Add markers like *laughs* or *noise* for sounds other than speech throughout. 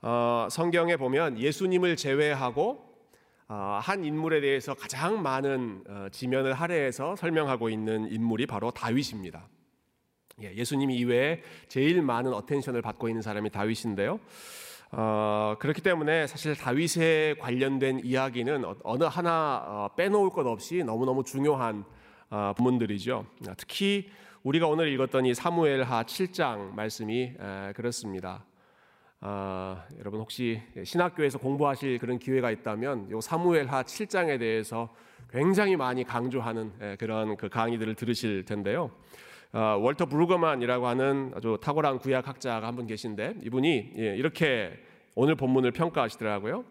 어, 성경에 보면 예수님을 제외하고 어, 한 인물에 대해서 가장 많은 어, 지면을 할애해서 설명하고 있는 인물이 바로 다윗입니다. 예, 예수님 이외에 제일 많은 attention을 받고 있는 사람이 다윗인데요. 어, 그렇기 때문에 사실 다윗에 관련된 이야기는 어, 어느 하나 어, 빼놓을 것 없이 너무너무 중요한 어, 부문들이죠. 특히 우리가 오늘 읽었던 이 사무엘하 7장 말씀이 에, 그렇습니다. 아, 여러분 혹시 신학교에서 공부하실 그런 기회가 있다면 요 사무엘하 7장에 대해서 굉장히 많이 강조하는 예, 그런 그 강의들을 들으실 텐데요. 어, 월터 브루거만이라고 하는 아주 탁월한 구약 학자가 한 분 계신데 이분이 예, 이렇게 오늘 본문을 평가하시더라고요.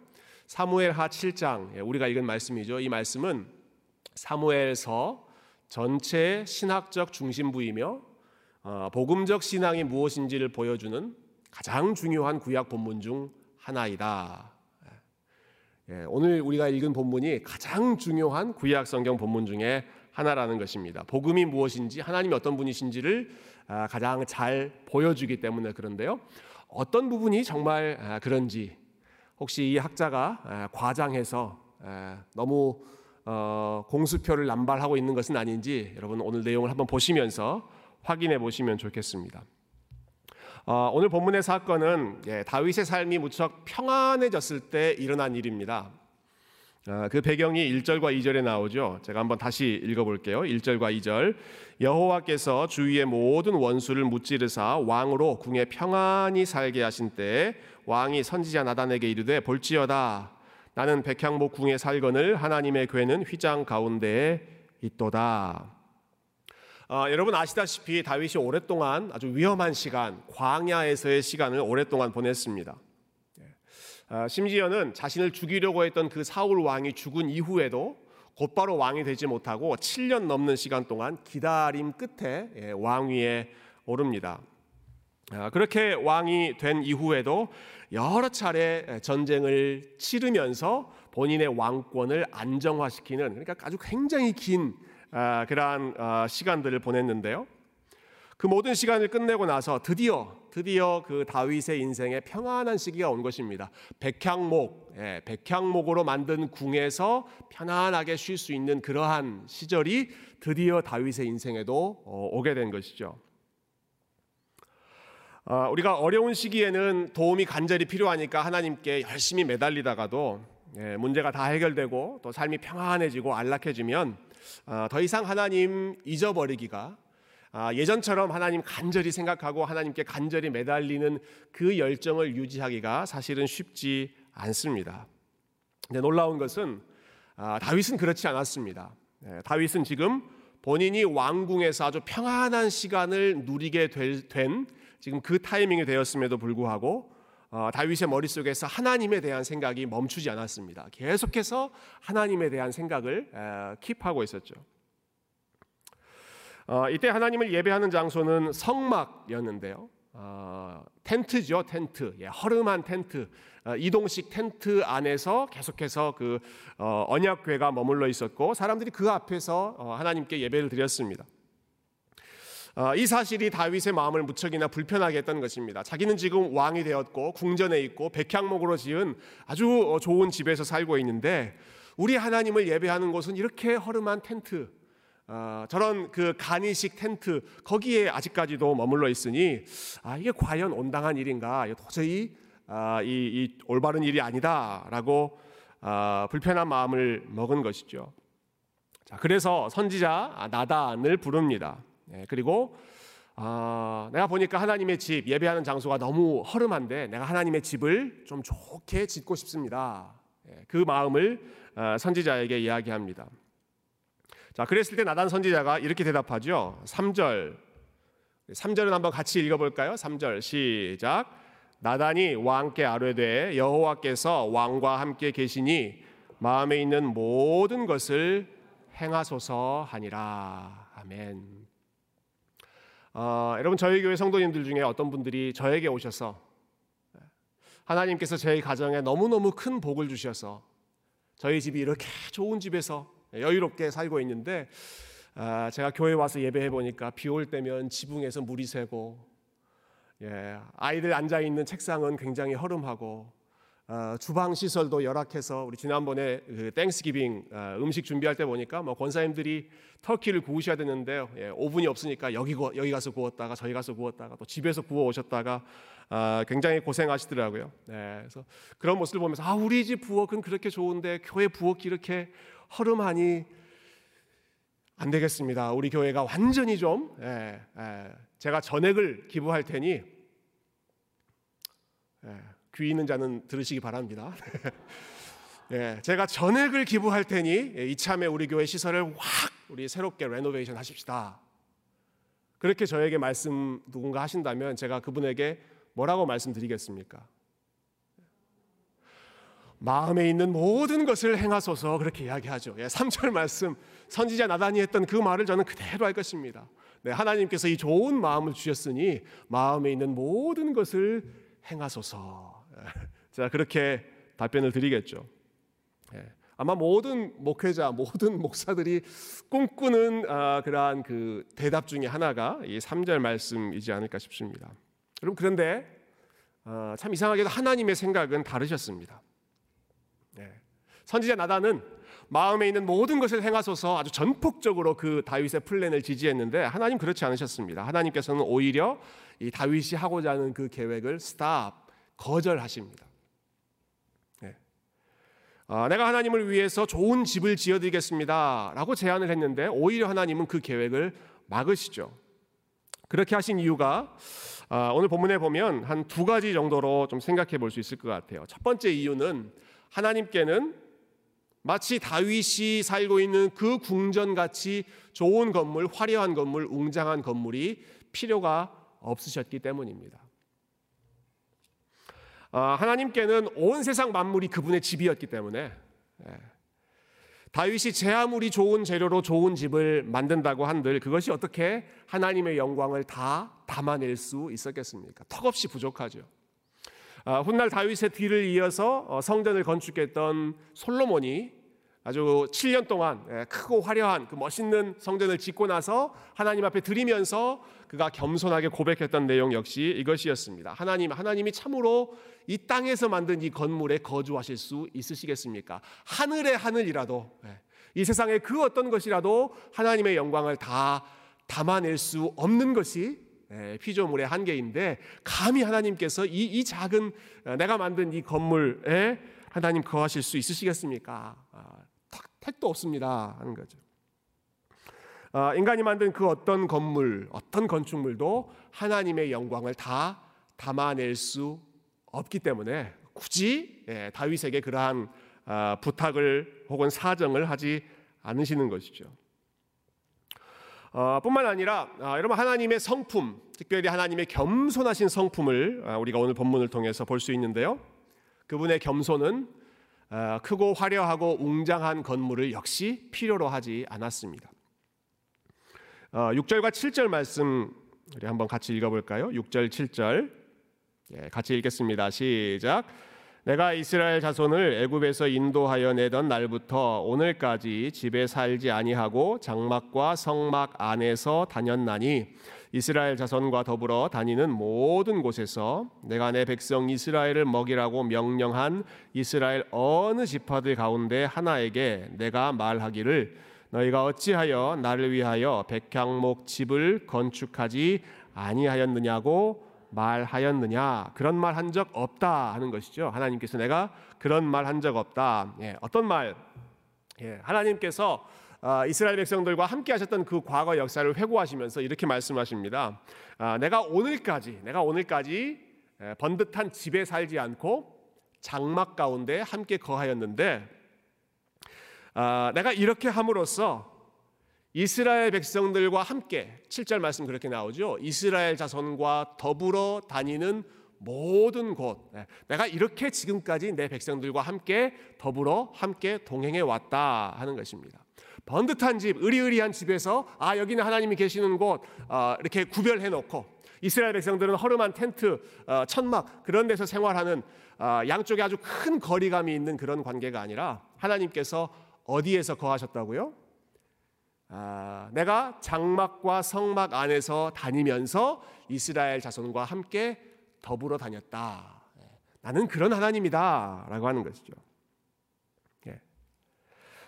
사무엘하 7장 예, 우리가 읽은 말씀이죠. 이 말씀은 사무엘서 전체 신학적 중심부이며 어, 복음적 신앙이 무엇인지를 보여주는 가장 중요한 구약 본문 중 하나이다. 예, 오늘 우리가 읽은 본문이 가장 중요한 구약 성경 본문 중에 하나라는 것입니다. 복음이 무엇인지 하나님이 어떤 분이신지를 아, 가장 잘 보여주기 때문에 그런데요. 어떤 부분이 정말 아, 그런지 혹시 이 학자가 아, 과장해서 너무 어, 공수표를 남발하고 있는 것은 아닌지 여러분 오늘 내용을 한번 보시면서 확인해 보시면 좋겠습니다. 어, 오늘 본문의 사건은 예, 다윗의 삶이 무척 평안해졌을 때 일어난 일입니다. 어, 그 배경이 1절과 2절에 나오죠. 제가 한번 다시 읽어볼게요. 1절과 2절. 여호와께서 주위의 모든 원수를 무찌르사 왕으로 궁에 평안히 살게 하신 때 왕이 선지자 나단에게 이르되 볼지어다 나는 백향목 궁에 살거늘 하나님의 괴는 휘장 가운데에 있도다. 어, 여러분 아시다시피 다윗이 오랫동안 아주 위험한 시간, 광야에서의 시간을 오랫동안 보냈습니다. 어, 심지어는 자신을 죽이려고 했던 그 사울 왕이 죽은 이후에도 곧바로 왕이 되지 못하고 7년 넘는 시간 동안 기다림 끝에 예, 왕위에 오릅니다. 어, 그렇게 왕이 된 이후에도 여러 차례 전쟁을 치르면서 본인의 왕권을 안정화시키는 그러니까 아주 굉장히 긴 아, 그러한 아, 시간들을 보냈는데요. 그 모든 시간을 끝내고 나서 드디어 드디어 그 다윗의 인생에 평안한 시기가 온 것입니다. 백향목, 예, 백향목으로 만든 궁에서 편안하게 쉴 수 있는 그러한 시절이 드디어 다윗의 인생에도 어, 오게 된 것이죠. 아, 우리가 어려운 시기에는 도움이 간절히 필요하니까 하나님께 열심히 매달리다가도 예, 문제가 다 해결되고 또 삶이 평안해지고 안락해지면 아, 더 이상 하나님 잊어버리기가 아, 예전처럼 하나님 간절히 생각하고 하나님께 간절히 매달리는 그 열정을 유지하기가 사실은 쉽지 않습니다. 근데 놀라운 것은 아, 다윗은 그렇지 않았습니다. 네, 다윗은 지금 본인이 왕궁에서 아주 평안한 시간을 누리게 된 지금 그 타이밍이 되었음에도 불구하고 어, 다윗의 머릿속에서 하나님에 대한 생각이 멈추지 않았습니다. 계속해서 하나님에 대한 생각을 킵하고 있었죠. 어, 이때 하나님을 예배하는 장소는 성막이었는데요. 어, 텐트죠, 텐트. 예, 허름한 텐트. 어, 이동식 텐트 안에서 계속해서 그 어, 언약궤가 머물러 있었고 사람들이 그 앞에서 어, 하나님께 예배를 드렸습니다. 어, 이 사실이 다윗의 마음을 무척이나 불편하게 했던 것입니다. 자기는 지금 왕이 되었고 궁전에 있고 백향목으로 지은 아주 어, 좋은 집에서 살고 있는데 우리 하나님을 예배하는 곳은 이렇게 허름한 텐트, 어, 저런 그 간이식 텐트 거기에 아직까지도 머물러 있으니 아 이게 과연 온당한 일인가? 도저히 아, 이, 이 올바른 일이 아니다라고 아, 불편한 마음을 먹은 것이죠. 자, 그래서 선지자 나단을 부릅니다. 네, 그리고 어, 내가 보니까 하나님의 집 예배하는 장소가 너무 허름한데 내가 하나님의 집을 좀 좋게 짓고 싶습니다. 네, 그 마음을 어, 선지자에게 이야기합니다. 자, 그랬을 때 나단 선지자가 이렇게 대답하죠. 3절. 3절은 한번 같이 읽어 볼까요? 3절 시작. 나단이 왕께 아뢰되 여호와께서 왕과 함께 계시니 마음에 있는 모든 것을 행하소서 하니라. 아멘. 어, 여러분 저희 교회 성도님들 중에 어떤 분들이 저에게 오셔서 하나님께서 저희 가정에 너무너무 큰 복을 주셔서 저희 집이 이렇게 좋은 집에서 여유롭게 살고 있는데 아, 제가 교회 와서 예배해 보니까 비 올 때면 지붕에서 물이 새고 예, 아이들 앉아 있는 책상은 굉장히 허름하고 어, 주방 시설도 열악해서 우리 지난번에 그 땡스기빙 어, 음식 준비할 때 보니까 뭐 권사님들이 터키를 구우셔야 되는데요. 예, 오븐이 없으니까 여기 구, 여기 가서 구웠다가 저희 가서 구웠다가 또 집에서 구워 오셨다가 아, 굉장히 고생하시더라고요. 네, 그래서 그런 모습을 보면서 아 우리 집 부엌은 그렇게 좋은데 교회 부엌이 이렇게 허름하니 안 되겠습니다. 우리 교회가 완전히 좀 예, 예, 제가 전액을 기부할 테니 예, 귀 있는 자는 들으시기 바랍니다. *laughs* 예, 제가 전액을 기부할 테니 예, 이참에 우리 교회 시설을 확 우리 새롭게 레노베이션 하십시다. 그렇게 저에게 말씀 누군가 하신다면 제가 그분에게 뭐라고 말씀드리겠습니까? 마음에 있는 모든 것을 행하소서 그렇게 이야기하죠. 예, 3절 말씀 선지자 나단이 했던 그 말을 저는 그대로 할 것입니다. 네, 하나님께서 이 좋은 마음을 주셨으니 마음에 있는 모든 것을 행하소서. 예, 자 그렇게 답변을 드리겠죠. 예, 아마 모든 목회자, 모든 *laughs* 목사들이 꿈꾸는 아, 그러한 그 대답 중에 하나가 이 3절 말씀이지 않을까 싶습니다. 여러분 그런데 어, 참 이상하게도 하나님의 생각은 다르셨습니다. 네. 선지자 나단은 마음에 있는 모든 것을 행하소서 아주 전폭적으로 그 다윗의 플랜을 지지했는데 하나님 그렇지 않으셨습니다. 하나님께서는 오히려 이 다윗이 하고자 하는 그 계획을 스탑 거절하십니다. 네. 아, 내가 하나님을 위해서 좋은 집을 지어드리겠습니다 라고 제안을 했는데 오히려 하나님은 그 계획을 막으시죠. 그렇게 하신 이유가 아, 오늘 본문에 보면 한 두 가지 정도로 좀 생각해 볼 수 있을 것 같아요. 첫 번째 이유는 하나님께는 마치 다윗이 살고 있는 그 궁전 같이 좋은 건물, 화려한 건물, 웅장한 건물이 필요가 없으셨기 때문입니다. 아, 하나님께는 온 세상 만물이 그분의 집이었기 때문에 예, 다윗이 제 아무리 좋은 재료로 좋은 집을 만든다고 한들 그것이 어떻게 하나님의 영광을 다 담아낼 수 있었겠습니까? 턱없이 부족하죠. 아, 훗날 다윗의 뒤를 이어서 어, 성전을 건축했던 솔로몬이 아주 7년 동안 예, 크고 화려한 그 멋있는 성전을 짓고 나서 하나님 앞에 드리면서 그가 겸손하게 고백했던 내용 역시 이것이었습니다. 하나님, 하나님이 참으로 이 땅에서 만든 이 건물에 거주하실 수 있으시겠습니까? 하늘의 하늘이라도 예, 이 세상의 그 어떤 것이라도 하나님의 영광을 다 담아낼 수 없는 것이 예, 피조물의 한계인데 감히 하나님께서 이, 이 작은 어, 내가 만든 이 건물에 하나님 거하실 수 있으시겠습니까? 아, 택도 없습니다 하는 거죠. 아, 인간이 만든 그 어떤 건물, 어떤 건축물도 하나님의 영광을 다 담아낼 수 없기 때문에 굳이 예, 다윗에게 그러한 아, 부탁을 혹은 사정을 하지 않으시는 것이죠. 어, 뿐만 아니라 아, 여러분 하나님의 성품, 특별히 하나님의 겸손하신 성품을 우리가 오늘 본문을 통해서 볼 수 있는데요. 그분의 겸손은 어, 크고 화려하고 웅장한 건물을 역시 필요로 하지 않았습니다. 6절과 어, 7절 말씀 우리 한번 같이 읽어볼까요? 6절 7절 예, 같이 읽겠습니다. 시작. 내가 이스라엘 자손을 애굽에서 인도하여 내던 날부터 오늘까지 집에 살지 아니하고 장막과 성막 안에서 다녔나니 이스라엘 자손과 더불어 다니는 모든 곳에서 내가 내 백성 이스라엘을 먹이라고 명령한 이스라엘 어느 지파들 가운데 하나에게 내가 말하기를 너희가 어찌하여 나를 위하여 백향목 집을 건축하지 아니하였느냐고 말하였느냐? 그런 말 한 적 없다 하는 것이죠. 하나님께서 내가 그런 말 한 적 없다. 예, 어떤 말? 예, 하나님께서 아, 이스라엘 백성들과 함께 하셨던 그 과거 역사를 회고하시면서 이렇게 말씀하십니다. 아, 내가 오늘까지 내가 오늘까지 번듯한 집에 살지 않고 장막 가운데 함께 거하였는데 아, 내가 이렇게 함으로써 이스라엘 백성들과 함께 7절 말씀 그렇게 나오죠. 이스라엘 자손과 더불어 다니는 모든 곳 내가 이렇게 지금까지 내 백성들과 함께 더불어 함께 동행해 왔다 하는 것입니다. 번듯한 집, 의리의리한 집에서 아 여기는 하나님이 계시는 곳 어, 이렇게 구별해 놓고 이스라엘 백성들은 허름한 텐트, 어, 천막 그런 데서 생활하는 어, 양쪽에 아주 큰 거리감이 있는 그런 관계가 아니라 하나님께서 어디에서 거하셨다고요? 아, 내가 장막과 성막 안에서 다니면서 이스라엘 자손과 함께 더불어 다녔다. 예. 나는 그런 하나님이다라고 하는 것이죠.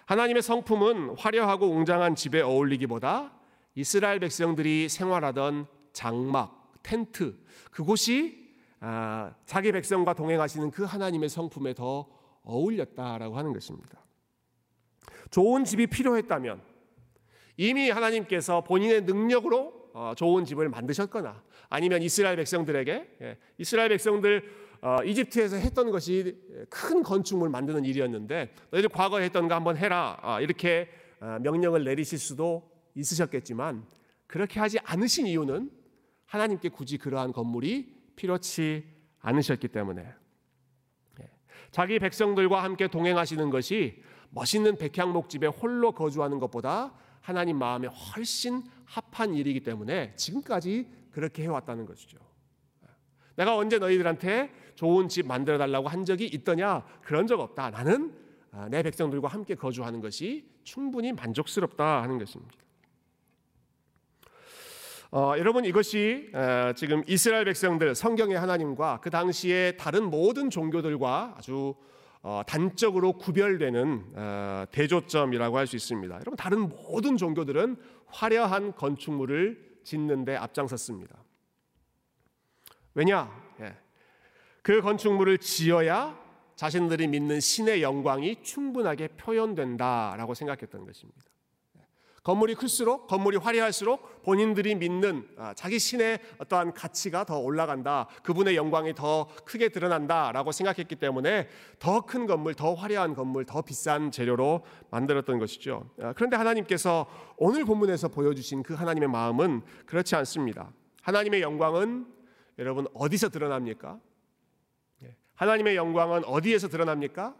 예. 하나님의 성품은 화려하고 웅장한 집에 어울리기보다 이스라엘 백성들이 생활하던 장막, 텐트, 그곳이 아, 자기 백성과 동행하시는 그 하나님의 성품에 더 어울렸다라고 하는 것입니다. 좋은 집이 필요했다면 이미 하나님께서 본인의 능력으로 어, 좋은 집을 만드셨거나 아니면 이스라엘 백성들에게 예, 이스라엘 백성들 어, 이집트에서 했던 것이 큰 건축물 만드는 일이었는데 너희들 과거에 했던 거 한번 해라. 아, 이렇게 어, 명령을 내리실 수도 있으셨겠지만 그렇게 하지 않으신 이유는 하나님께 굳이 그러한 건물이 필요치 않으셨기 때문에. 예, 자기 백성들과 함께 동행하시는 것이 멋있는 백향목 집에 홀로 거주하는 것보다 하나님 마음에 훨씬 합한 일이기 때문에 지금까지 그렇게 해왔다는 것이죠. 내가 언제 너희들한테 좋은 집 만들어 달라고 한 적이 있더냐? 그런 적 없다. 나는 아, 내 백성들과 함께 거주하는 것이 충분히 만족스럽다 하는 것입니다. 어, 여러분 이것이 어, 지금 이스라엘 백성들 성경의 하나님과 그 당시에 다른 모든 종교들과 아주 어, 단적으로 구별되는 어, 대조점이라고 할 수 있습니다. 여러분 다른 모든 종교들은 화려한 건축물을 짓는데 앞장섰습니다. 왜냐? 예. 그 건축물을 지어야 자신들이 믿는 신의 영광이 충분하게 표현된다라고 생각했던 것입니다. 건물이 클수록 건물이 화려할수록 본인들이 믿는 아, 자기 신의 어떠한 가치가 더 올라간다. 그분의 영광이 더 크게 드러난다라고 생각했기 때문에 더 큰 건물, 더 화려한 건물, 더 비싼 재료로 만들었던 것이죠. 아, 그런데 하나님께서 오늘 본문에서 보여주신 그 하나님의 마음은 그렇지 않습니다. 하나님의 영광은 여러분 어디서 드러납니까? 예, 하나님의 영광은 어디에서 드러납니까?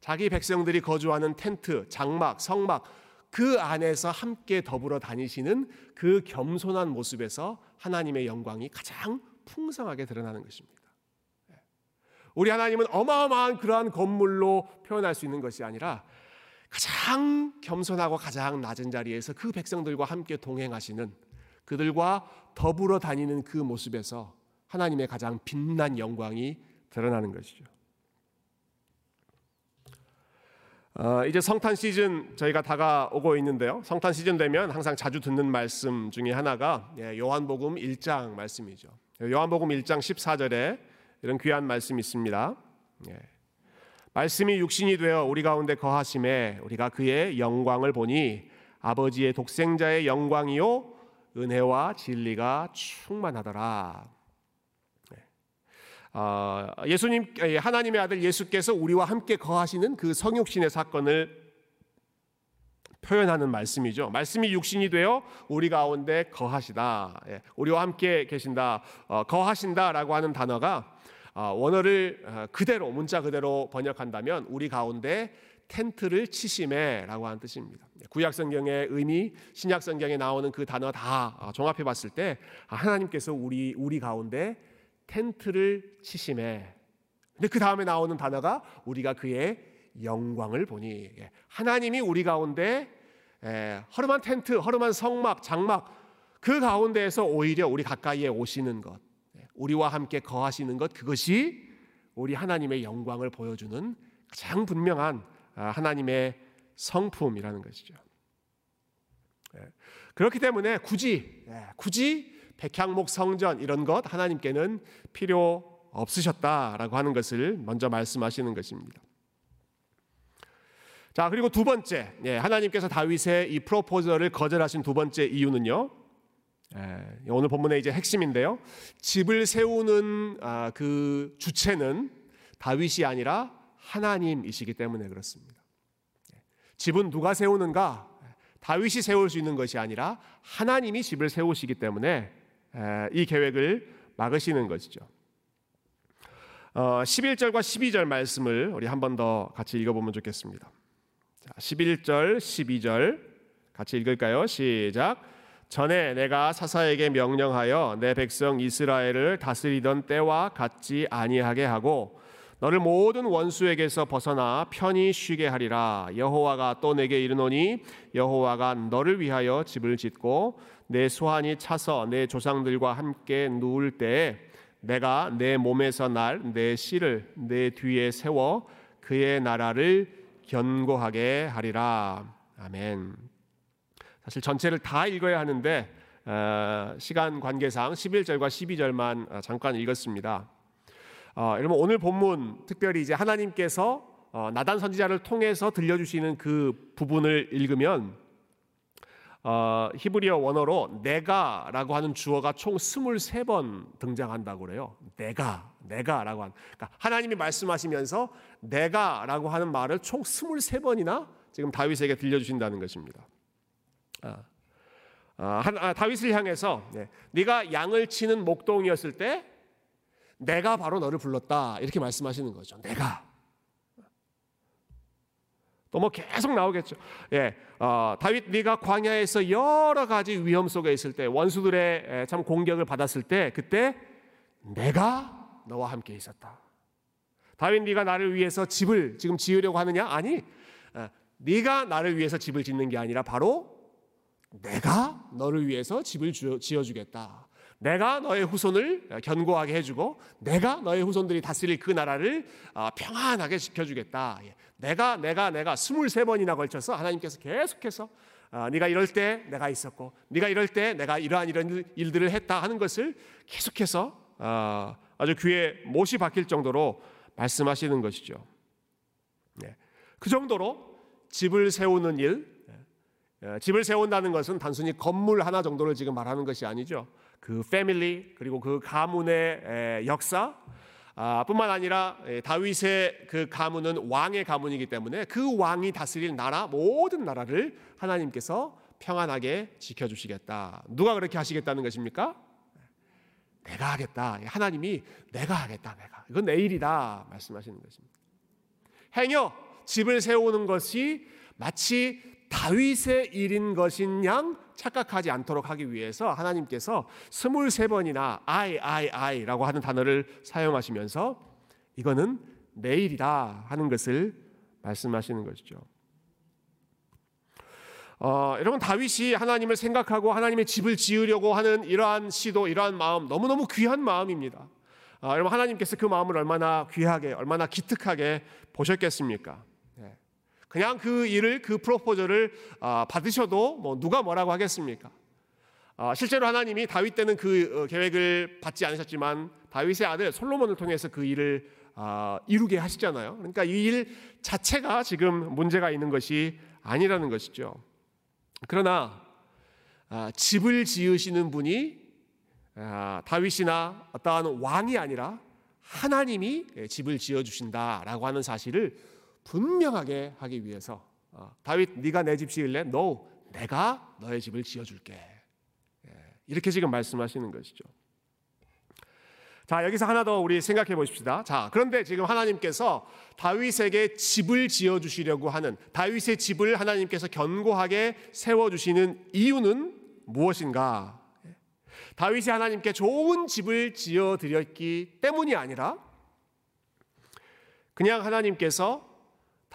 자기 백성들이 거주하는 텐트, 장막, 성막 그 안에서 함께 더불어 다니시는 그 겸손한 모습에서 하나님의 영광이 가장 풍성하게 드러나는 것입니다. 예. 우리 하나님은 어마어마한 그러한 건물로 표현할 수 있는 것이 아니라 가장 겸손하고 가장 낮은 자리에서 그 백성들과 함께 동행하시는 그들과 더불어 다니는 그 모습에서 하나님의 가장 빛난 영광이 드러나는 것이죠. 어, 이제 성탄 시즌 저희가 다가오고 있는데요. 성탄 시즌 되면 항상 자주 듣는 말씀 중에 하나가 예, 요한복음 1장 말씀이죠. 요한복음 1장 14절에 이런 귀한 말씀이 있습니다. 예. 말씀이 육신이 되어 우리 가운데 거하심에 우리가 그의 영광을 보니 아버지의 독생자의 영광이요 은혜와 진리가 충만하더라. 어, 예수님 하나님의 아들 예수께서 우리와 함께 거하시는 그 성육신의 사건을 표현하는 말씀이죠. 말씀이 육신이 되어 우리 가운데 거하시다. 예, 우리와 함께 계신다. 어, 거하신다라고 하는 단어가 어, 원어를 그대로 문자 그대로 번역한다면 우리 가운데 텐트를 치심에라고 하는 뜻입니다. 예, 구약 성경의 의미, 신약 성경에 나오는 그 단어 다 종합해 봤을 때 아, 하나님께서 우리 우리 가운데 텐트를 치심해. 근데 그 다음에 나오는 단어가 우리가 그의 영광을 보니. 예, 하나님이 우리 가운데 예, 허름한 텐트, 허름한 성막, 장막 그 가운데에서 오히려 우리 가까이에 오시는 것, 예, 우리와 함께 거하시는 것 그것이 우리 하나님의 영광을 보여주는 가장 분명한 아, 하나님의 성품이라는 것이죠. 그렇기 때문에 굳이 굳이 백향목 성전 이런 것 하나님께는 필요 없으셨다라고 하는 것을 먼저 말씀하시는 것입니다. 자 그리고 두 번째 예, 하나님께서 다윗의 이 프로포저를 거절하신 두 번째 이유는요. 예, 오늘 본문의 이제 핵심인데요. 집을 세우는 아, 그 주체는 다윗이 아니라 하나님이시기 때문에 그렇습니다. 예, 집은 누가 세우는가? 다윗이 세울 수 있는 것이 아니라 하나님이 집을 세우시기 때문에 이 계획을 막으시는 것이죠. 11절과 어, 12절 말씀을 우리 한 번 더 같이 읽어보면 좋겠습니다. 11절, 12절 같이 읽을까요? 시작. 전에 내가 사사에게 명령하여 내 백성 이스라엘을 다스리던 때와 같지 아니하게 하고 너를 모든 원수에게서 벗어나 편히 쉬게 하리라 여호와가 또 내게 이르노니 여호와가 너를 위하여 집을 짓고 내 소환이 차서 내 조상들과 함께 누울 때에 내가 내 몸에서 날 내 씨를 내 뒤에 세워 그의 나라를 견고하게 하리라 아멘. 사실 전체를 다 읽어야 하는데 어, 시간 관계상 11절과 12절만 어, 잠깐 읽었습니다. 어, 여러분 오늘 본문 특별히 이제 하나님께서 어, 나단 선지자를 통해서 들려주시는 그 부분을 읽으면 어, 히브리어 원어로 내가라고 하는 주어가 총 23번 등장한다고 그래요. 내가, 내가라고 하는. 그러니까 하나님이 말씀하시면서 내가라고 하는 말을 총 23번이나 지금 다윗에게 들려주신다는 것입니다. 아, 아, 아, 다윗을 향해서 네, 네가 양을 치는 목동이었을 때 내가 바로 너를 불렀다 이렇게 말씀하시는 거죠. 내가 또 뭐 계속 나오겠죠. 예, 어, 다윗 네가 광야에서 여러 가지 위험 속에 있을 때 원수들의 참 공격을 받았을 때 그때 내가 너와 함께 있었다. 다윗 네가 나를 위해서 집을 지금 지으려고 하느냐? 아니, 어, 네가 나를 위해서 집을 짓는 게 아니라 바로 내가 너를 위해서 집을 지어주겠다. 내가 너의 후손을 견고하게 해주고 내가 너의 후손들이 다스릴 그 나라를 어, 평안하게 지켜주겠다. 예. 내가 내가 내가 23번이나 걸쳐서 하나님께서 계속해서 어, 네가 이럴 때 내가 있었고 네가 이럴 때 내가 이러한 이런 일들을 했다 하는 것을 계속해서 어, 아주 귀에 못이 박힐 정도로 말씀하시는 것이죠. 네. 그 정도로 집을 세우는 일, 집을 세운다는 것은 단순히 건물 하나 정도를 지금 말하는 것이 아니죠. 그 패밀리 그리고 그 가문의 역사 아, 뿐만 아니라 다윗의 그 가문은 왕의 가문이기 때문에 그 왕이 다스릴 나라 모든 나라를 하나님께서 평안하게 지켜주시겠다. 누가 그렇게 하시겠다는 것입니까? 내가 하겠다. 하나님이 내가 하겠다. 내가 이건 내 일이다 말씀하시는 것입니다. 행여 집을 세우는 것이 마치 다윗의 일인 것인 양 착각하지 않도록 하기 위해서 하나님께서 스물세 번이나 I, I, I라고 하는 단어를 사용하시면서 이거는 내일이다 하는 것을 말씀하시는 것이죠. 어, 여러분 다윗이 하나님을 생각하고 하나님의 집을 지으려고 하는 이러한 시도, 이러한 마음 너무 너무 귀한 마음입니다. 어, 여러분 하나님께서 그 마음을 얼마나 귀하게, 얼마나 기특하게 보셨겠습니까? 그냥 그 일을 그 프로포저를 아, 받으셔도 뭐 누가 뭐라고 하겠습니까? 아, 실제로 하나님이 다윗 때는 그 어, 계획을 받지 않으셨지만 다윗의 아들 솔로몬을 통해서 그 일을 아, 이루게 하시잖아요. 그러니까 이 일 자체가 지금 문제가 있는 것이 아니라는 것이죠. 그러나 집을 지으시는 분이 다윗이나 어떠한 왕이 아니라 하나님이 집을 지어 주신다라고 하는 사실을 분명하게 하기 위해서 어, 다윗 네가 내 집 지을래? No, 내가 너의 집을 지어줄게. 예, 이렇게 지금 말씀하시는 것이죠. 자 여기서 하나 더 우리 생각해 보십시다. 자 그런데 지금 하나님께서 다윗에게 집을 지어 주시려고 하는 다윗의 집을 하나님께서 견고하게 세워 주시는 이유는 무엇인가? 예, 다윗이 하나님께 좋은 집을 지어 드렸기 때문이 아니라 그냥 하나님께서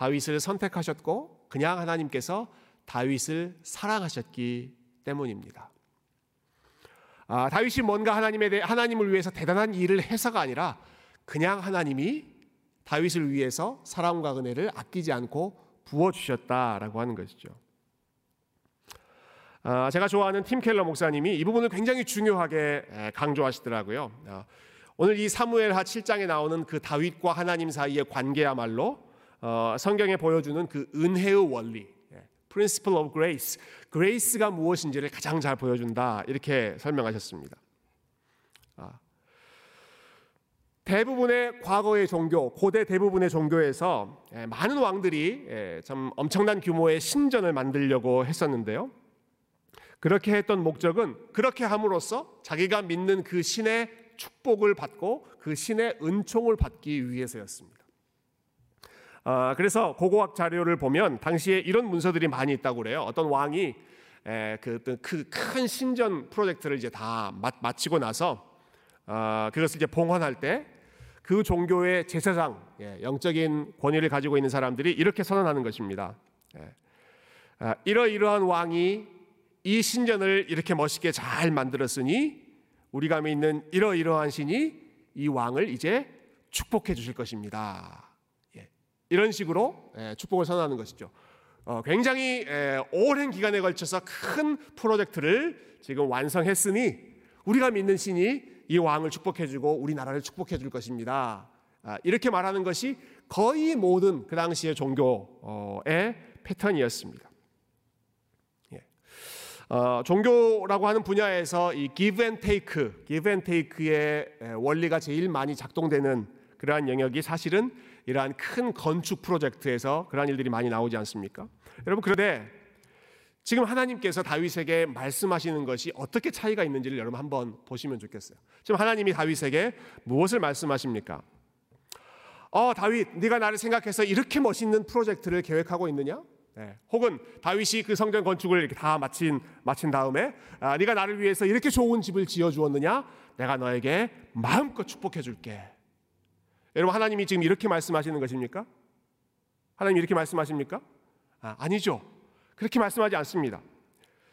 다윗을 선택하셨고 그냥 하나님께서 다윗을 사랑하셨기 때문입니다. 아, 다윗이 뭔가 하나님에 대해 하나님을 위해서 대단한 일을 해서가 아니라 그냥 하나님이 다윗을 위해서 사랑과 은혜를 아끼지 않고 부어 주셨다라고 하는 것이죠. 아, 제가 좋아하는 팀 켈러 목사님이 이 부분을 굉장히 중요하게 강조하시더라고요. 아, 오늘 이 사무엘하 7장에 나오는 그 다윗과 하나님 사이의 관계야말로 어, 성경에 보여주는 그 은혜의 원리, 예, Principle of Grace, grace가 무엇인지를 가장 잘 보여준다 이렇게 설명하셨습니다. 아, 대부분의 과거의 종교, 고대 대부분의 종교에서 예, 많은 왕들이 예, 참 엄청난 규모의 신전을 만들려고 했었는데요. 그렇게 했던 목적은 그렇게 함으로써 자기가 믿는 그 신의 축복을 받고 그 신의 은총을 받기 위해서였습니다. 어, 그래서 고고학 자료를 보면 당시에 이런 문서들이 많이 있다고 그래요. 어떤 왕이 그큰 그 신전 프로젝트를 이제 다 마치고 나서 어, 그것을 이제 봉헌할 때 그 종교의 제사장, 예, 영적인 권위를 가지고 있는 사람들이 이렇게 선언하는 것입니다. 예. 아, 이러이러한 왕이 이 신전을 이렇게 멋있게 잘 만들었으니 우리가 믿는 이러이러한 신이 이 왕을 이제 축복해 주실 것입니다. 예. 이런 식으로 예, 축복을 선언하는 것이죠. 어, 굉장히 예, 오랜 기간에 걸쳐서 큰 프로젝트를 지금 완성했으니 우리가 믿는 신이 이 왕을 축복해 주고 우리나라를 축복해 줄 것입니다. 아, 이렇게 말하는 것이 거의 모든 그 당시의 종교의 패턴이었습니다. 어, 종교라고 하는 분야에서 이 give and take, give and take의 원리가 제일 많이 작동되는 그러한 영역이 사실은 이러한 큰 건축 프로젝트에서 그러한 일들이 많이 나오지 않습니까? 여러분 그런데 지금 하나님께서 다윗에게 말씀하시는 것이 어떻게 차이가 있는지를 여러분 한번 보시면 좋겠어요. 지금 하나님이 다윗에게 무엇을 말씀하십니까? 어, 다윗, 네가 나를 생각해서 이렇게 멋있는 프로젝트를 계획하고 있느냐? 네. 혹은 다윗이 그 성전 건축을 이렇게 다 마친 마친 다음에 아, 네가 나를 위해서 이렇게 좋은 집을 지어 주었느냐? 내가 너에게 마음껏 축복해 줄게. 여러분 하나님이 지금 이렇게 말씀하시는 것입니까? 하나님 이렇게 말씀하십니까? 아, 아니죠. 그렇게 말씀하지 않습니다.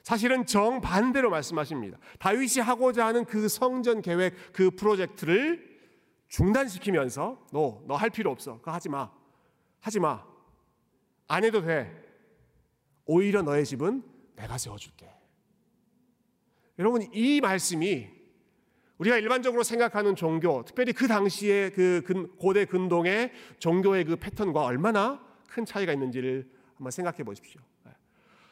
사실은 정반대로 말씀하십니다. 다윗이 하고자 하는 그 성전 계획 그 프로젝트를 중단시키면서 너 너 할 필요 없어. 그거 하지 마. 하지 마. 안 해도 돼. 오히려 너의 집은 내가 세워줄게. 여러분 이 말씀이 우리가 일반적으로 생각하는 종교, 특별히 그 당시에 그 고대 근동의 종교의 그 패턴과 얼마나 큰 차이가 있는지를 한번 생각해 보십시오.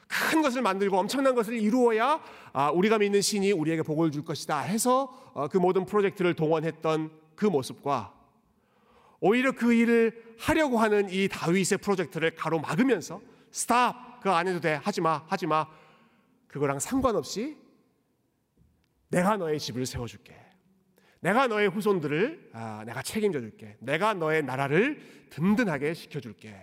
큰 것을 만들고 엄청난 것을 이루어야 아, 우리가 믿는 신이 우리에게 복을 줄 것이다 해서 어, 그 모든 프로젝트를 동원했던 그 모습과 오히려 그 일을 하려고 하는 이 다윗의 프로젝트를 가로막으면서 스탑 그거 안 해도 돼. 하지 마. 하지 마. 그거랑 상관없이 내가 너의 집을 세워줄게. 내가 너의 후손들을 아, 내가 책임져 줄게. 내가 너의 나라를 든든하게 시켜줄게.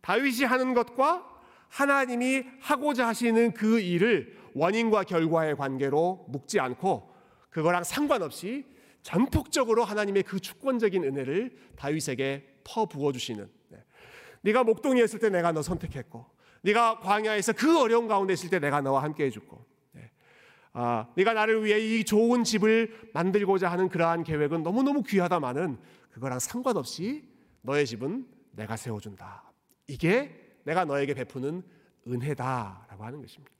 다윗이 하는 것과 하나님이 하고자 하시는 그 일을 원인과 결과의 관계로 묶지 않고 그거랑 상관없이 전폭적으로 하나님의 그 주권적인 은혜를 다윗에게 퍼부어 주시는 네가 목동에 있을 때 내가 너 선택했고, 네가 광야에서 그 어려운 가운데 있을 때 내가 너와 함께 해줬고, 네. 아, 네가 나를 위해 이 좋은 집을 만들고자 하는 그러한 계획은 너무 너무 귀하다마는 그거랑 상관없이 너의 집은 내가 세워준다. 이게 내가 너에게 베푸는 은혜다라고 하는 것입니다.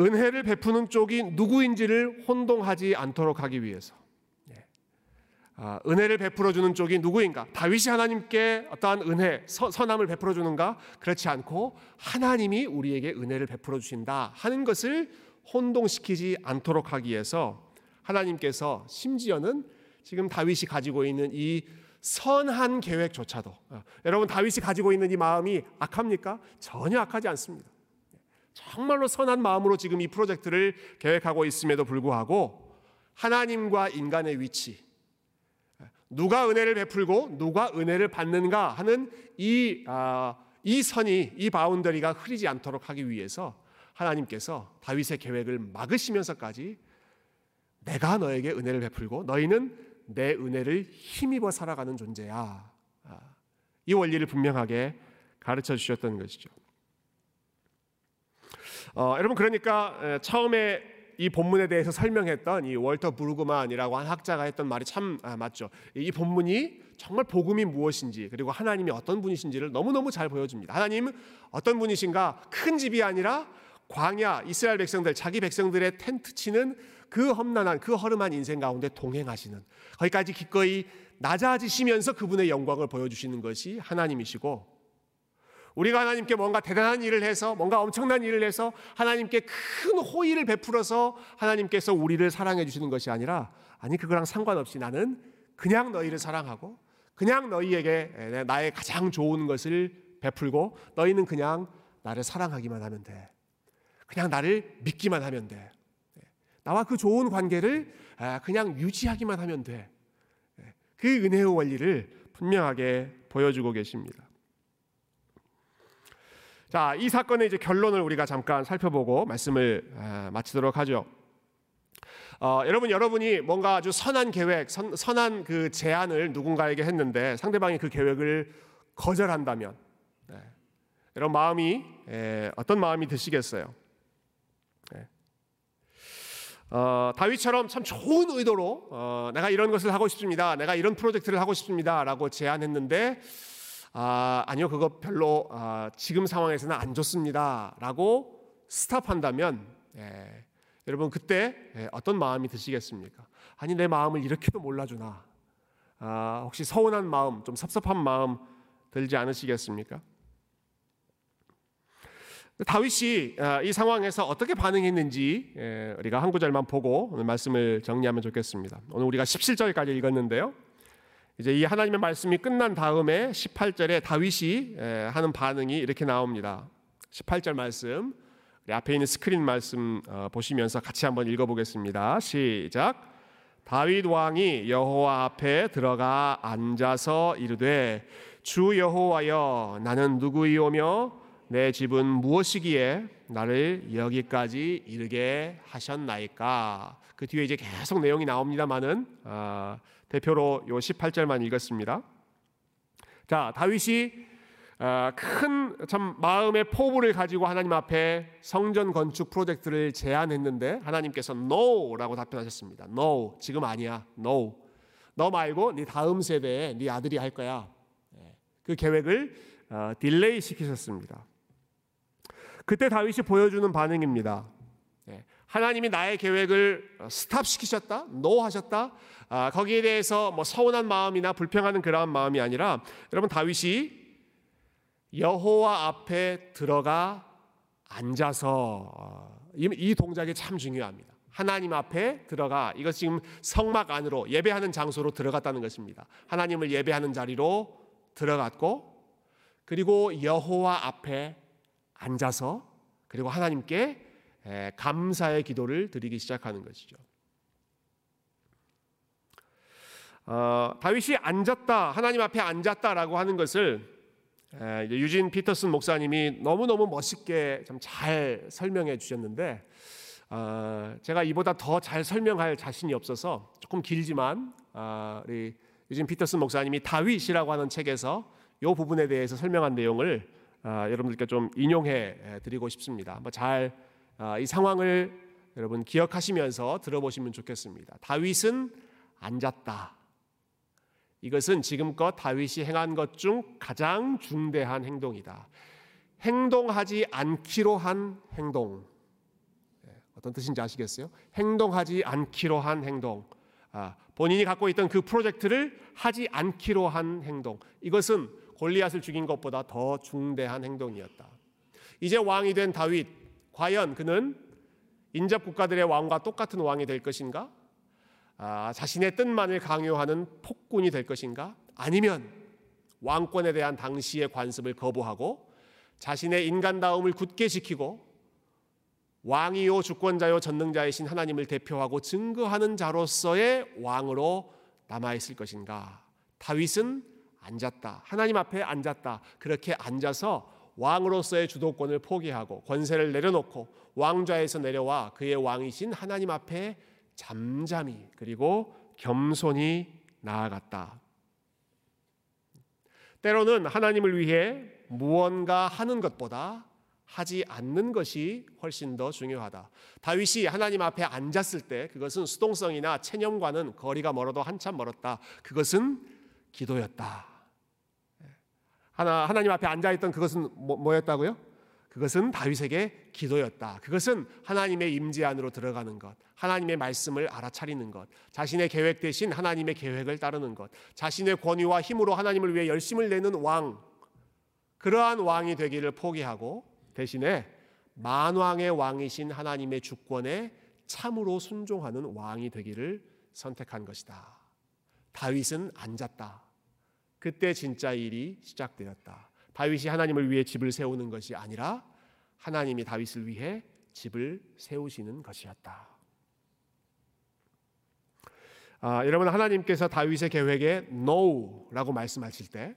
은혜를 베푸는 쪽이 누구인지를 혼동하지 않도록 하기 위해서 아, 은혜를 베풀어 주는 쪽이 누구인가? 다윗이 하나님께 어떠한 은혜, 서, 선함을 베풀어 주는가? 그렇지 않고 하나님이 우리에게 은혜를 베풀어 주신다 하는 것을 혼동시키지 않도록 하기 위해서 하나님께서 심지어는 지금 다윗이 가지고 있는 이 선한 계획조차도 어, 여러분 다윗이 가지고 있는 이 마음이 악합니까? 전혀 악하지 않습니다. 정말로 선한 마음으로 지금 이 프로젝트를 계획하고 있음에도 불구하고 하나님과 인간의 위치 누가 은혜를 베풀고 누가 은혜를 받는가 하는 이, 아, 이 선이 이 바운더리가 흐리지 않도록 하기 위해서 하나님께서 다윗의 계획을 막으시면서까지 내가 너에게 은혜를 베풀고 너희는 내 은혜를 힘입어 살아가는 존재야. 아, 이 원리를 분명하게 가르쳐 주셨던 것이죠. 어, 여러분 그러니까 처음에 이 본문에 대해서 설명했던 이 월터 부르그만이라고 한 학자가 했던 말이 참 아, 맞죠. 이 본문이 정말 복음이 무엇인지 그리고 하나님이 어떤 분이신지를 너무너무 잘 보여줍니다. 하나님은 어떤 분이신가? 큰 집이 아니라 광야 이스라엘 백성들 자기 백성들의 텐트 치는 그 험난한 그 허름한 인생 가운데 동행하시는 거기까지 기꺼이 낮아지시면서 그분의 영광을 보여주시는 것이 하나님이시고 우리가 하나님께 뭔가 대단한 일을 해서 뭔가 엄청난 일을 해서 하나님께 큰 호의를 베풀어서 하나님께서 우리를 사랑해 주시는 것이 아니라 아니 그거랑 상관없이 나는 그냥 너희를 사랑하고 그냥 너희에게 나의 가장 좋은 것을 베풀고 너희는 그냥 나를 사랑하기만 하면 돼. 그냥 나를 믿기만 하면 돼. 나와 그 좋은 관계를 그냥 유지하기만 하면 돼. 그 은혜의 원리를 분명하게 보여주고 계십니다. 자, 이 사건의 이제 결론을 우리가 잠깐 살펴보고 말씀을 아, 마치도록 하죠. 어, 여러분 여러분이 뭔가 아주 선한 계획, 선, 선한 그 제안을 누군가에게 했는데 상대방이 그 계획을 거절한다면 네. 여러분 마음이 에, 어떤 마음이 드시겠어요? 네. 어, 다윗처럼 참 좋은 의도로 어, 내가 이런 것을 하고 싶습니다. 내가 이런 프로젝트를 하고 싶습니다라고 제안했는데 아, 아니요 그거 별로 아, 지금 상황에서는 안 좋습니다라고 스탑한다면 예, 여러분 그때 예, 어떤 마음이 드시겠습니까? 아니 내 마음을 이렇게도 몰라주나? 아, 혹시 서운한 마음, 좀 섭섭한 마음 들지 않으시겠습니까? 다윗이 아, 이 상황에서 어떻게 반응했는지 예, 우리가 한 구절만 보고 오늘 말씀을 정리하면 좋겠습니다. 오늘 우리가 17절까지 읽었는데요. 이제 이 하나님의 말씀이 끝난 다음에 18절에 다윗이 예, 하는 반응이 이렇게 나옵니다. 18절 말씀 앞에 있는 스크린 말씀 어, 보시면서 같이 한번 읽어보겠습니다. 시작. 다윗 왕이 여호와 앞에 들어가 앉아서 이르되 주 여호와여 나는 누구이오며 내 집은 무엇이기에 나를 여기까지 이르게 하셨나이까? 그 뒤에 이제 계속 내용이 나옵니다만은 아, 대표로 요 18절만 읽었습니다. 자, 다윗이 아, 큰 참 마음의 포부를 가지고 하나님 앞에 성전 건축 프로젝트를 제안했는데 하나님께서 no라고 답변하셨습니다. no, 지금 아니야. no. 너 말고 네 다음 세대에 네 아들이 할 거야. 예, 그 계획을 어, delay 시키셨습니다. 그때 다윗이 보여주는 반응입니다. 예, 하나님이 나의 계획을 stop 시키셨다, no 하셨다. 아, 거기에 대해서 뭐 서운한 마음이나 불평하는 그러한 마음이 아니라 여러분 다윗이 여호와 앞에 들어가 앉아서 어, 이, 이 동작이 참 중요합니다. 하나님 앞에 들어가 이것 지금 성막 안으로 예배하는 장소로 들어갔다는 것입니다. 하나님을 예배하는 자리로 들어갔고 그리고 여호와 앞에 앉아서 그리고 하나님께 감사의 기도를 드리기 시작하는 것이죠. 어, 다윗이 앉았다, 하나님 앞에 앉았다라고 하는 것을 에, 유진 피터슨 목사님이 너무 너무 멋있게 좀잘 설명해 주셨는데 어, 제가 이보다 더 잘 설명할 자신이 없어서 조금 길지만 어, 우리 유진 피터슨 목사님이 다윗이라고 하는 책에서 이 부분에 대해서 설명한 내용을 아, 여러분들께 좀 인용해 드리고 싶습니다. 한번 잘이 아, 상황을 여러분 기억하시면서 들어보시면 좋겠습니다. 다윗은 앉았다. 이것은 지금껏 다윗이 행한 것 중 가장 중대한 행동이다. 행동하지 않기로 한 행동. 예, 어떤 뜻인지 아시겠어요? 행동하지 않기로 한 행동. 아, 본인이 갖고 있던 그 프로젝트를 하지 않기로 한 행동. 이것은 골리앗을 죽인 것보다 더 중대한 행동이었다. 이제 왕이 된 다윗, 과연 그는 인접 국가들의 왕과 똑같은 왕이 될 것인가? 아, 자신의 뜻만을 강요하는 폭군이 될 것인가? 아니면 왕권에 대한 당시의 관습을 거부하고 자신의 인간다움을 굳게 지키고 왕이요 주권자요 전능자이신 하나님을 대표하고 증거하는 자로서의 왕으로 남아 있을 것인가? 다윗은 앉았다. 하나님 앞에 앉았다. 그렇게 앉아서 왕으로서의 주도권을 포기하고 권세를 내려놓고 왕좌에서 내려와 그의 왕이신 하나님 앞에 잠잠히 그리고 겸손히 나아갔다. 때로는 하나님을 위해 무언가 하는 것보다 하지 않는 것이 훨씬 더 중요하다. 다윗이 하나님 앞에 앉았을 때 그것은 수동성이나 체념과는 거리가 멀어도 한참 멀었다. 그것은 기도였다. 하나 하나님 앞에 앉아 있던 그것은 뭐, 였다고요 그것은 다윗에게 기도였다. 그것은 하나님의 임재 안으로 들어가는 것, 하나님의 말씀을 알아차리는 것, 자신의 계획 대신 하나님의 계획을 따르는 것, 자신의 권위와 힘으로 하나님을 위해 열심을 내는 왕, 그러한 왕이 되기를 포기하고 대신에 만왕의 왕이신 하나님의 주권에 참으로 순종하는 왕이 되기를 선택한 것이다. 다윗은 앉았다. 그때 진짜 일이 시작되었다. 다윗이 하나님을 위해 집을 세우는 것이 아니라 하나님이 다윗을 위해 집을 세우시는 것이었다. 아, 여러분 하나님께서 다윗의 계획에 no라고 말씀하실 때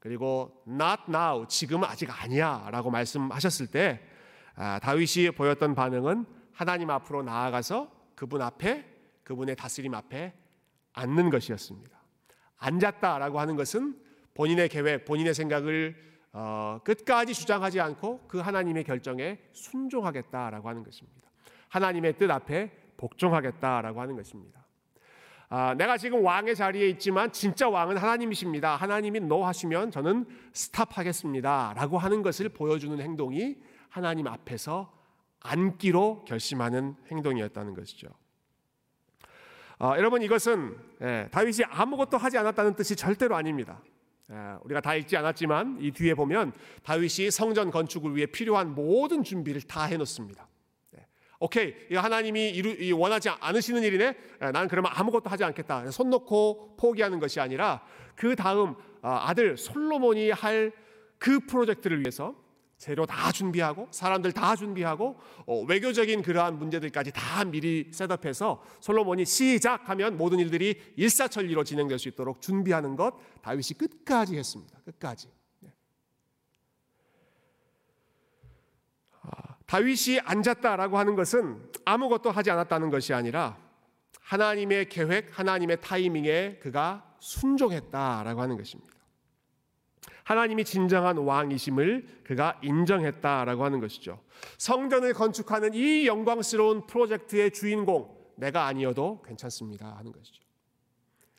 그리고 not now 지금은 아직 아니야라고 말씀하셨을 때 아, 다윗이 보였던 반응은 하나님 앞으로 나아가서 그분 앞에 그분의 다스림 앞에 앉는 것이었습니다. 앉았다라고 하는 것은 본인의 계획, 본인의 생각을 어, 끝까지 주장하지 않고 그 하나님의 결정에 순종하겠다라고 하는 것입니다. 하나님의 뜻 앞에 복종하겠다라고 하는 것입니다. 아, 내가 지금 왕의 자리에 있지만 진짜 왕은 하나님이십니다. 하나님이 노 하시면 저는 스탑하겠습니다라고 하는 것을 보여주는 행동이 하나님 앞에서 앉기로 결심하는 행동이었다는 것이죠. 아, 여러분 이것은 예, 다윗이 아무것도 하지 않았다는 뜻이 절대로 아닙니다. 예, 우리가 다 읽지 않았지만 이 뒤에 보면 다윗이 성전 건축을 위해 필요한 모든 준비를 다 해놓습니다. 예, 오케이, 하나님이 이루, 원하지 않으시는 일이네. 예, 나는 그러면 아무것도 하지 않겠다. 손 놓고 포기하는 것이 아니라 그 다음 아, 아들 솔로몬이 할 그 프로젝트를 위해서 재료 다 준비하고 사람들 다 준비하고 어, 외교적인 그러한 문제들까지 다 미리 셋업해서 솔로몬이 시작하면 모든 일들이 일사천리로 진행될 수 있도록 준비하는 것 다윗이 끝까지 했습니다. 끝까지. 네. 아, 다윗이 앉았다라고 하는 것은 아무것도 하지 않았다는 것이 아니라 하나님의 계획, 하나님의 타이밍에 그가 순종했다라고 하는 것입니다. 하나님이 진정한 왕이심을 그가 인정했다라고 하는 것이죠. 성전을 건축하는 이 영광스러운 프로젝트의 주인공 내가 아니어도 괜찮습니다 하는 것이죠.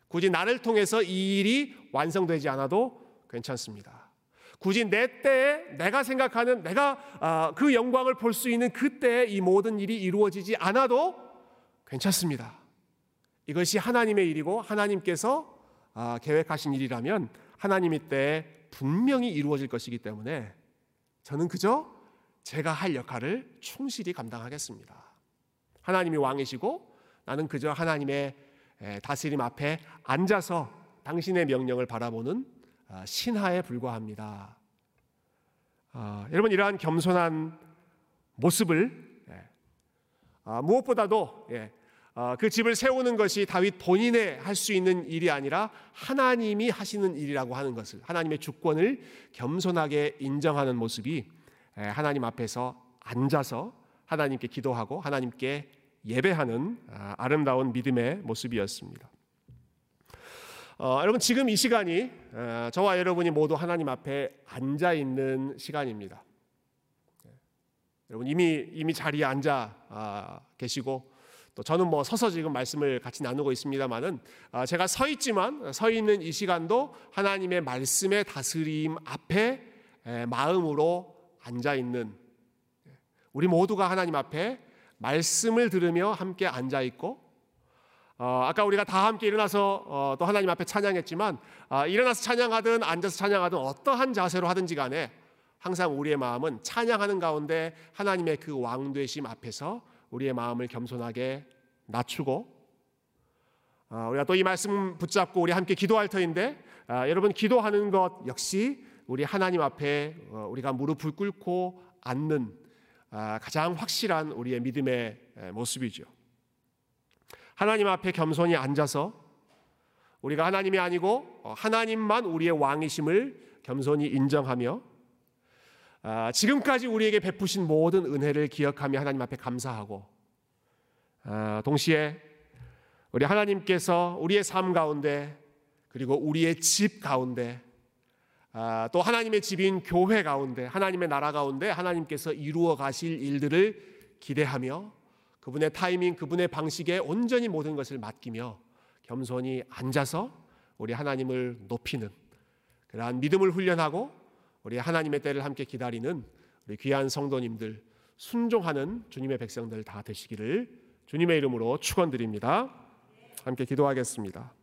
굳이 나를 통해서 이 일이 완성되지 않아도 괜찮습니다. 굳이 내 때에 내가 생각하는 내가 아, 그 영광을 볼 수 있는 그때에 이 모든 일이 이루어지지 않아도 괜찮습니다. 이것이 하나님의 일이고 하나님께서 아, 계획하신 일이라면 하나님이 때 분명히 이루어질 것이기 때문에 저는 그저 제가 할 역할을 충실히 감당하겠습니다. 하나님이 왕이시고 나는 그저 하나님의 다스림 앞에 앉아서 당신의 명령을 바라보는 아, 신하에 불과합니다. 아, 여러분 이러한 겸손한 모습을 예, 아, 무엇보다도 예, 어, 그 집을 세우는 것이 다윗 본인의 할 수 있는 일이 아니라 하나님이 하시는 일이라고 하는 것을 하나님의 주권을 겸손하게 인정하는 모습이 하나님 앞에서 앉아서 하나님께 기도하고 하나님께 예배하는 아, 아름다운 믿음의 모습이었습니다. 어, 여러분 지금 이 시간이 어, 저와 여러분이 모두 하나님 앞에 앉아 있는 시간입니다. 네. 여러분 이미 이미 자리에 앉아 아, 계시고 또 저는 뭐 서서 지금 말씀을 같이 나누고 있습니다만은 아, 제가 서 있지만 서 있는 이 시간도 하나님의 말씀의 다스림 앞에 마음으로 앉아 있는 우리 모두가 하나님 앞에 말씀을 들으며 함께 앉아 있고 어, 아까 우리가 다 함께 일어나서 어, 또 하나님 앞에 찬양했지만 아, 일어나서 찬양하든 앉아서 찬양하든 어떠한 자세로 하든지 간에 항상 우리의 마음은 찬양하는 가운데 하나님의 그 왕되심 앞에서 우리의 마음을 겸손하게 낮추고 어, 우리가 또 이 말씀 붙잡고 우리 함께 기도할 터인데 아, 여러분 기도하는 것 역시 우리 하나님 앞에 어, 우리가 무릎을 꿇고 앉는 아, 가장 확실한 우리의 믿음의 모습이죠. 하나님 앞에 겸손히 앉아서 우리가 하나님이 아니고 어, 하나님만 우리의 왕이심을 겸손히 인정하며 아, 지금까지 우리에게 베푸신 모든 은혜를 기억하며 하나님 앞에 감사하고 아, 동시에 우리 하나님께서 우리의 삶 가운데 그리고 우리의 집 가운데 아, 또 하나님의 집인 교회 가운데 하나님의 나라 가운데 하나님께서 이루어 가실 일들을 기대하며 그분의 타이밍 그분의 방식에 온전히 모든 것을 맡기며 겸손히 앉아서 우리 하나님을 높이는 그러한 믿음을 훈련하고 우리 하나님의 때를 함께 기다리는 우리 귀한 성도님들 순종하는 주님의 백성들 다 되시기를 주님의 이름으로 축원드립니다. 함께 기도하겠습니다.